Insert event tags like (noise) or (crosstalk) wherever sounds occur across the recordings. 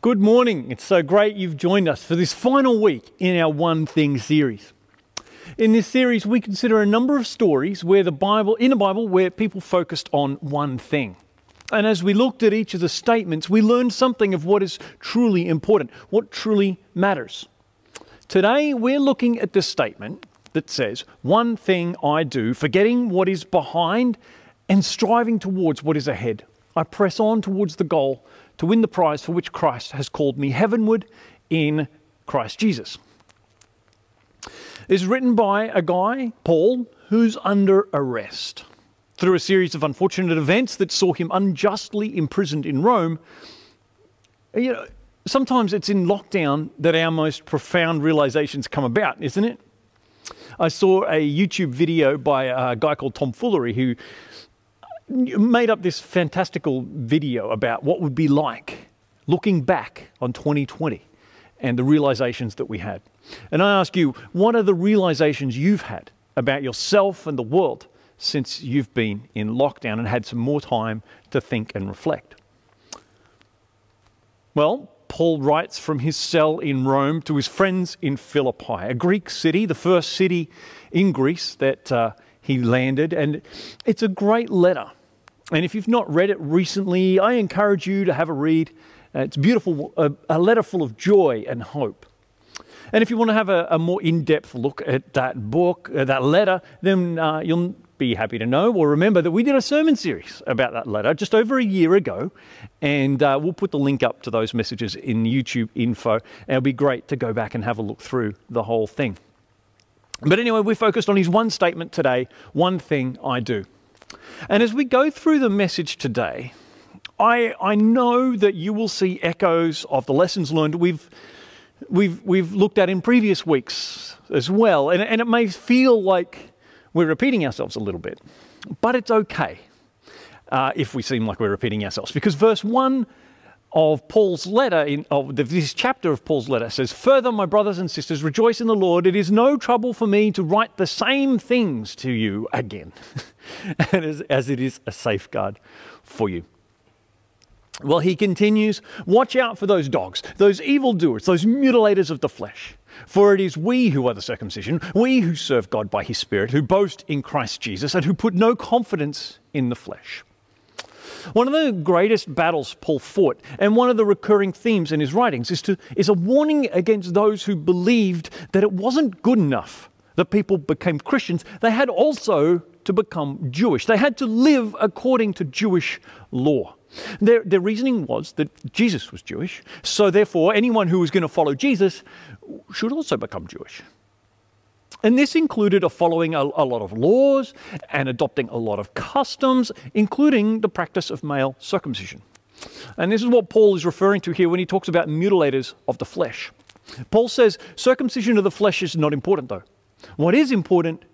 Good morning. It's so great you've joined us for this final week in our One Thing series. In this series, we consider a number of stories where the Bible, in the Bible, where people focused on one thing. And as we looked at each of the statements, we learned something of what is truly important, what truly matters. Today, we're looking at the statement that says, One thing I do, forgetting what is behind and striving towards what is ahead. I press on towards the goal to win the prize for which Christ has called me heavenward in Christ Jesus. It's written by a guy, Paul, who's under arrest. Through a series of unfortunate events that saw him unjustly imprisoned in Rome, you know, sometimes it's in lockdown that our most profound realizations come about, isn't it? I saw a YouTube video by a guy called Tom Foolery who made up this fantastical video about what would be like looking back on 2020 and the realizations that we had. And I ask you, what are the realizations you've had about yourself and the world since you've been in lockdown and had some more time to think and reflect? Well, Paul writes from his cell in Rome to his friends in Philippi, a Greek city, the first city in Greece that uh, he landed. And it's a great letter. And if you've not read it recently, I encourage you to have a read. Uh, it's beautiful, a, a, letter full of joy and hope. And if you want to have a, a more in depth look at that book, uh, that letter, then uh, you'll be happy to know or remember that we did a sermon series about that letter just over a year ago. And uh, we'll put the link up to those messages in YouTube info. It'll be great to go back and have a look through the whole thing. But anyway, we're focused on his one statement today one thing I do. And as we go through the message today, I, I know that you will see echoes of the lessons learned we've, we've, we've looked at in previous weeks as well. And, and it may feel like we're repeating ourselves a little bit, but it's okay uh, if we seem like we're repeating ourselves because verse 1 of Paul's letter, in, of this chapter of Paul's letter says, Further, my brothers and sisters, rejoice in the Lord. It is no trouble for me to write the same things to you again, (laughs) as, as it is a safeguard for you. Well, he continues, Watch out for those dogs, those evildoers, those mutilators of the flesh. For it is we who are the circumcision, we who serve God by his Spirit, who boast in Christ Jesus, and who put no confidence in the flesh. One of the greatest battles Paul fought, and one of the recurring themes in his writings, is, to, is a warning against those who believed that it wasn't good enough that people became Christians. They had also to become Jewish, they had to live according to Jewish law. Their, their reasoning was that Jesus was Jewish, so therefore, anyone who was going to follow Jesus should also become Jewish. And this included a following a, a, lot of laws and adopting a lot of customs, including the practice of male circumcision. And this is what Paul is referring to here when he talks about mutilators of the flesh. Paul says circumcision of the flesh is not important, though. What is important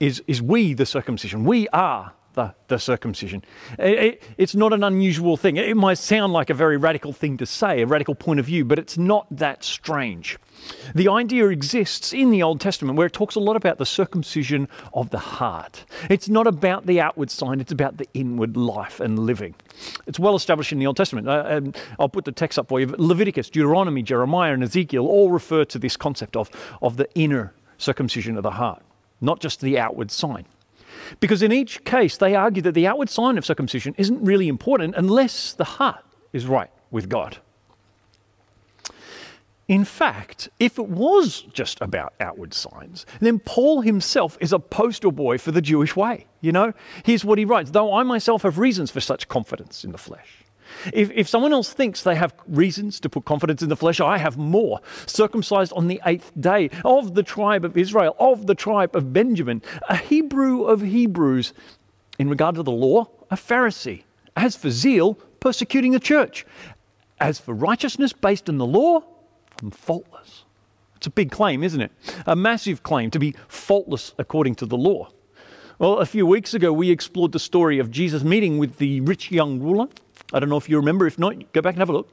is, is we, the circumcision. We are the, the circumcision. It, it, it's not an unusual thing. It might sound like a very radical thing to say, a radical point of view, but it's not that strange. The idea exists in the Old Testament where it talks a lot about the circumcision of the heart. It's not about the outward sign, it's about the inward life and living. It's well established in the Old Testament. Uh, and I'll put the text up for you. Leviticus, Deuteronomy, Jeremiah, and Ezekiel all refer to this concept of, of the inner circumcision of the heart, not just the outward sign. Because in each case, they argue that the outward sign of circumcision isn't really important unless the heart is right with God. In fact, if it was just about outward signs, then Paul himself is a poster boy for the Jewish way. You know, here's what he writes Though I myself have reasons for such confidence in the flesh. If, if someone else thinks they have reasons to put confidence in the flesh, I have more. Circumcised on the eighth day, of the tribe of Israel, of the tribe of Benjamin, a Hebrew of Hebrews. In regard to the law, a Pharisee. As for zeal, persecuting the church. As for righteousness based on the law, I'm faultless. It's a big claim, isn't it? A massive claim to be faultless according to the law. Well, a few weeks ago, we explored the story of Jesus meeting with the rich young ruler. I don't know if you remember. If not, go back and have a look.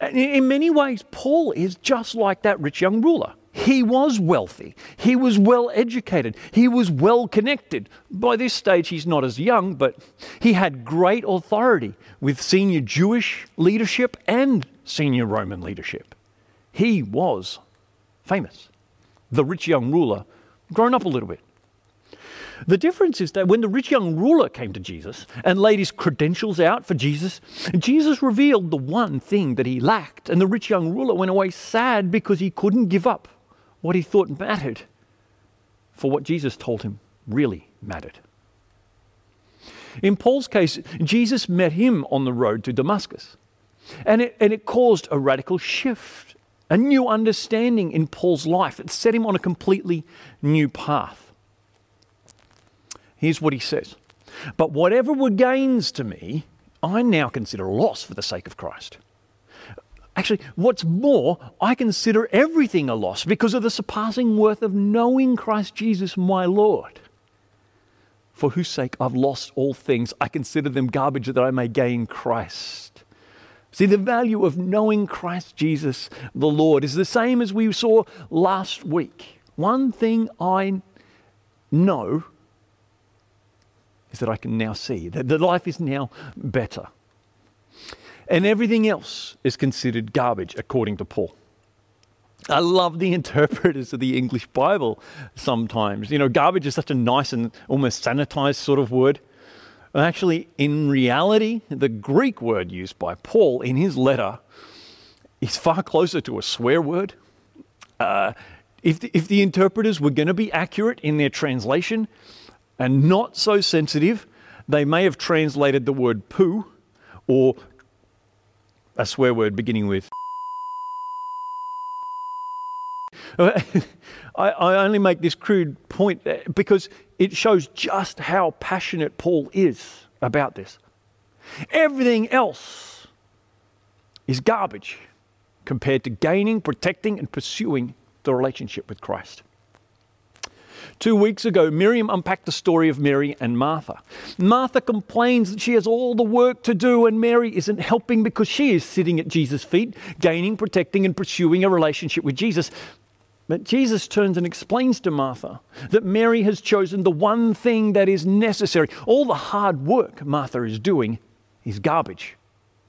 In many ways, Paul is just like that rich young ruler. He was wealthy. He was well educated. He was well connected. By this stage, he's not as young, but he had great authority with senior Jewish leadership and senior Roman leadership. He was famous. The rich young ruler, grown up a little bit. The difference is that when the rich young ruler came to Jesus and laid his credentials out for Jesus, Jesus revealed the one thing that he lacked. And the rich young ruler went away sad because he couldn't give up what he thought mattered for what Jesus told him really mattered. In Paul's case, Jesus met him on the road to Damascus. And it, and it caused a radical shift, a new understanding in Paul's life. It set him on a completely new path. Here's what he says But whatever were gains to me, I now consider a loss for the sake of Christ. Actually, what's more, I consider everything a loss because of the surpassing worth of knowing Christ Jesus, my Lord. For whose sake I've lost all things, I consider them garbage that I may gain Christ. See, the value of knowing Christ Jesus, the Lord, is the same as we saw last week. One thing I know is that I can now see that the life is now better. And everything else is considered garbage, according to Paul. I love the (laughs) interpreters of the English Bible sometimes. You know, garbage is such a nice and almost sanitized sort of word. Actually, in reality, the Greek word used by Paul in his letter is far closer to a swear word. Uh, if, the, if the interpreters were going to be accurate in their translation, and not so sensitive, they may have translated the word poo or a swear word beginning with. I, I only make this crude point uh, because it shows just how passionate Paul is about this. Everything else is garbage compared to gaining, protecting, and pursuing the relationship with Christ. Two weeks ago, Miriam unpacked the story of Mary and Martha. Martha complains that she has all the work to do, and Mary isn't helping because she is sitting at Jesus' feet, gaining, protecting, and pursuing a relationship with Jesus. But Jesus turns and explains to Martha that Mary has chosen the one thing that is necessary. All the hard work Martha is doing is garbage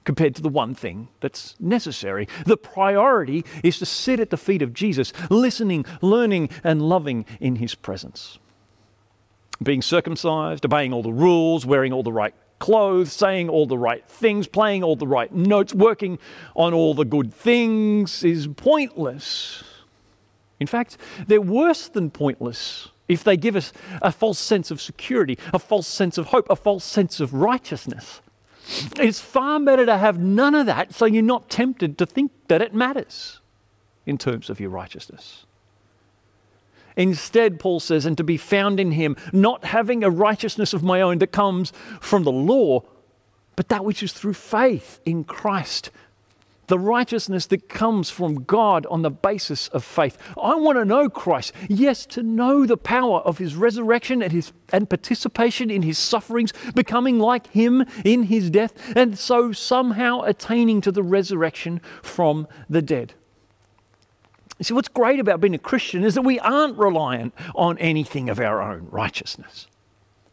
compared to the one thing that's necessary. The priority is to sit at the feet of Jesus, listening, learning, and loving in his presence. Being circumcised, obeying all the rules, wearing all the right clothes, saying all the right things, playing all the right notes, working on all the good things is pointless. In fact, they're worse than pointless if they give us a false sense of security, a false sense of hope, a false sense of righteousness. It's far better to have none of that so you're not tempted to think that it matters in terms of your righteousness. Instead, Paul says, and to be found in him, not having a righteousness of my own that comes from the law, but that which is through faith in Christ the righteousness that comes from God on the basis of faith. I want to know Christ. Yes, to know the power of his resurrection and his and participation in his sufferings, becoming like him in his death, and so somehow attaining to the resurrection from the dead. You see, what's great about being a Christian is that we aren't reliant on anything of our own righteousness.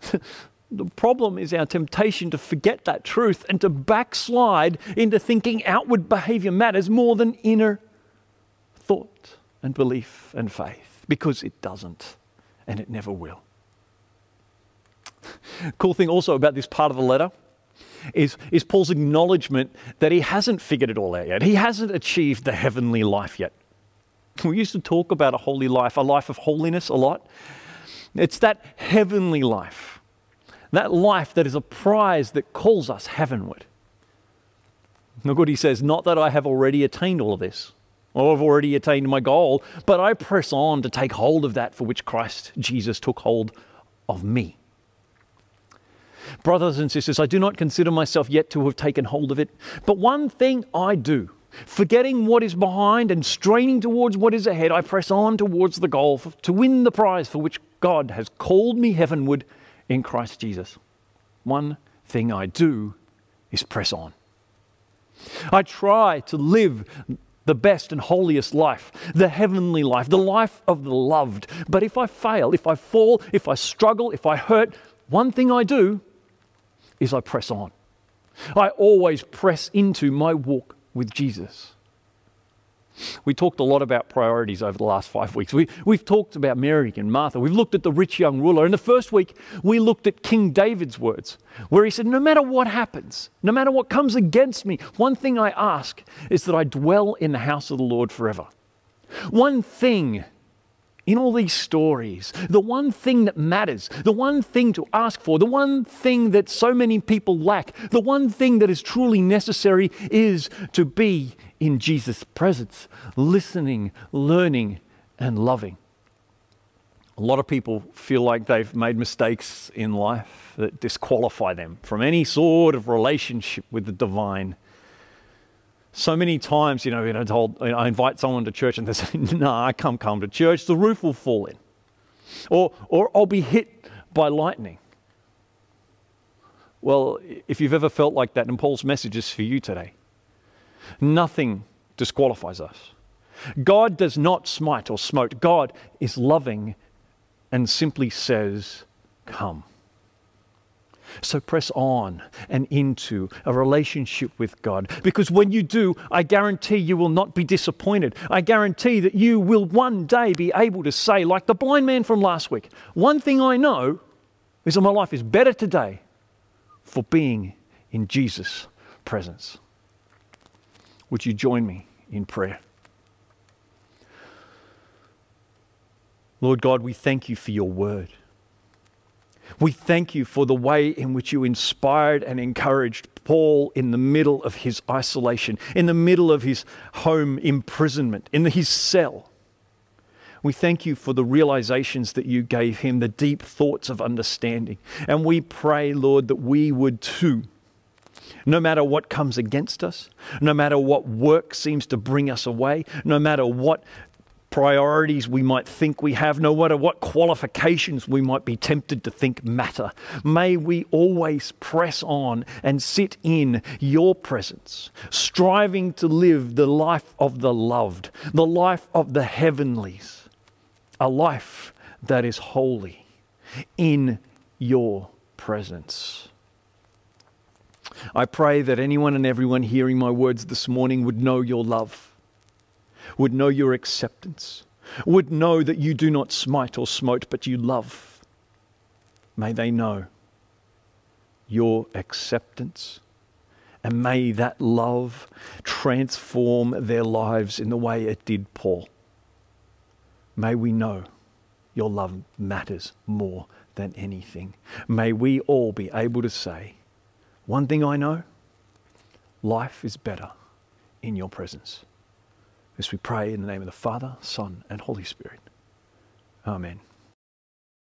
(laughs) The problem is our temptation to forget that truth and to backslide into thinking outward behavior matters more than inner thought and belief and faith, because it doesn't and it never will. (laughs) cool thing also about this part of the letter is, is Paul's acknowledgement that he hasn't figured it all out yet. He hasn't achieved the heavenly life yet. We used to talk about a holy life, a life of holiness a lot. It's that heavenly life that life that is a prize that calls us heavenward. Look what he says not that I have already attained all of this, or I've already attained my goal, but I press on to take hold of that for which Christ Jesus took hold of me. Brothers and sisters, I do not consider myself yet to have taken hold of it, but one thing I do. Forgetting what is behind and straining towards what is ahead, I press on towards the goal to win the prize for which God has called me heavenward in Christ Jesus. One thing I do is press on. I try to live the best and holiest life, the heavenly life, the life of the loved. But if I fail, if I fall, if I struggle, if I hurt, one thing I do is I press on. I always press into my walk with Jesus. We talked a lot about priorities over the last five weeks. We, we've talked about Mary and Martha. We've looked at the rich young ruler. In the first week, we looked at King David's words, where he said, No matter what happens, no matter what comes against me, one thing I ask is that I dwell in the house of the Lord forever. One thing in all these stories, the one thing that matters, the one thing to ask for, the one thing that so many people lack, the one thing that is truly necessary is to be in Jesus' presence, listening, learning, and loving. A lot of people feel like they've made mistakes in life that disqualify them from any sort of relationship with the divine. So many times, you know, you know, told, you know I invite someone to church and they (laughs) say, "Nah, I can't come to church. The roof will fall in, or or I'll be hit by lightning." Well, if you've ever felt like that, and Paul's message is for you today. Nothing disqualifies us. God does not smite or smote. God is loving and simply says, Come. So press on and into a relationship with God. Because when you do, I guarantee you will not be disappointed. I guarantee that you will one day be able to say, like the blind man from last week, one thing I know is that my life is better today for being in Jesus' presence. Would you join me in prayer? Lord God, we thank you for your word. We thank you for the way in which you inspired and encouraged Paul in the middle of his isolation, in the middle of his home imprisonment, in his cell. We thank you for the realizations that you gave him, the deep thoughts of understanding. And we pray, Lord, that we would too no matter what comes against us, no matter what work seems to bring us away, no matter what priorities we might think we have, no matter what qualifications we might be tempted to think matter, may we always press on and sit in your presence, striving to live the life of the loved, the life of the heavenlies, a life that is holy in your presence. I pray that anyone and everyone hearing my words this morning would know your love, would know your acceptance, would know that you do not smite or smote, but you love. May they know your acceptance. And may that love transform their lives in the way it did Paul. May we know your love matters more than anything. May we all be able to say, one thing I know life is better in your presence. As we pray in the name of the Father, Son, and Holy Spirit. Amen.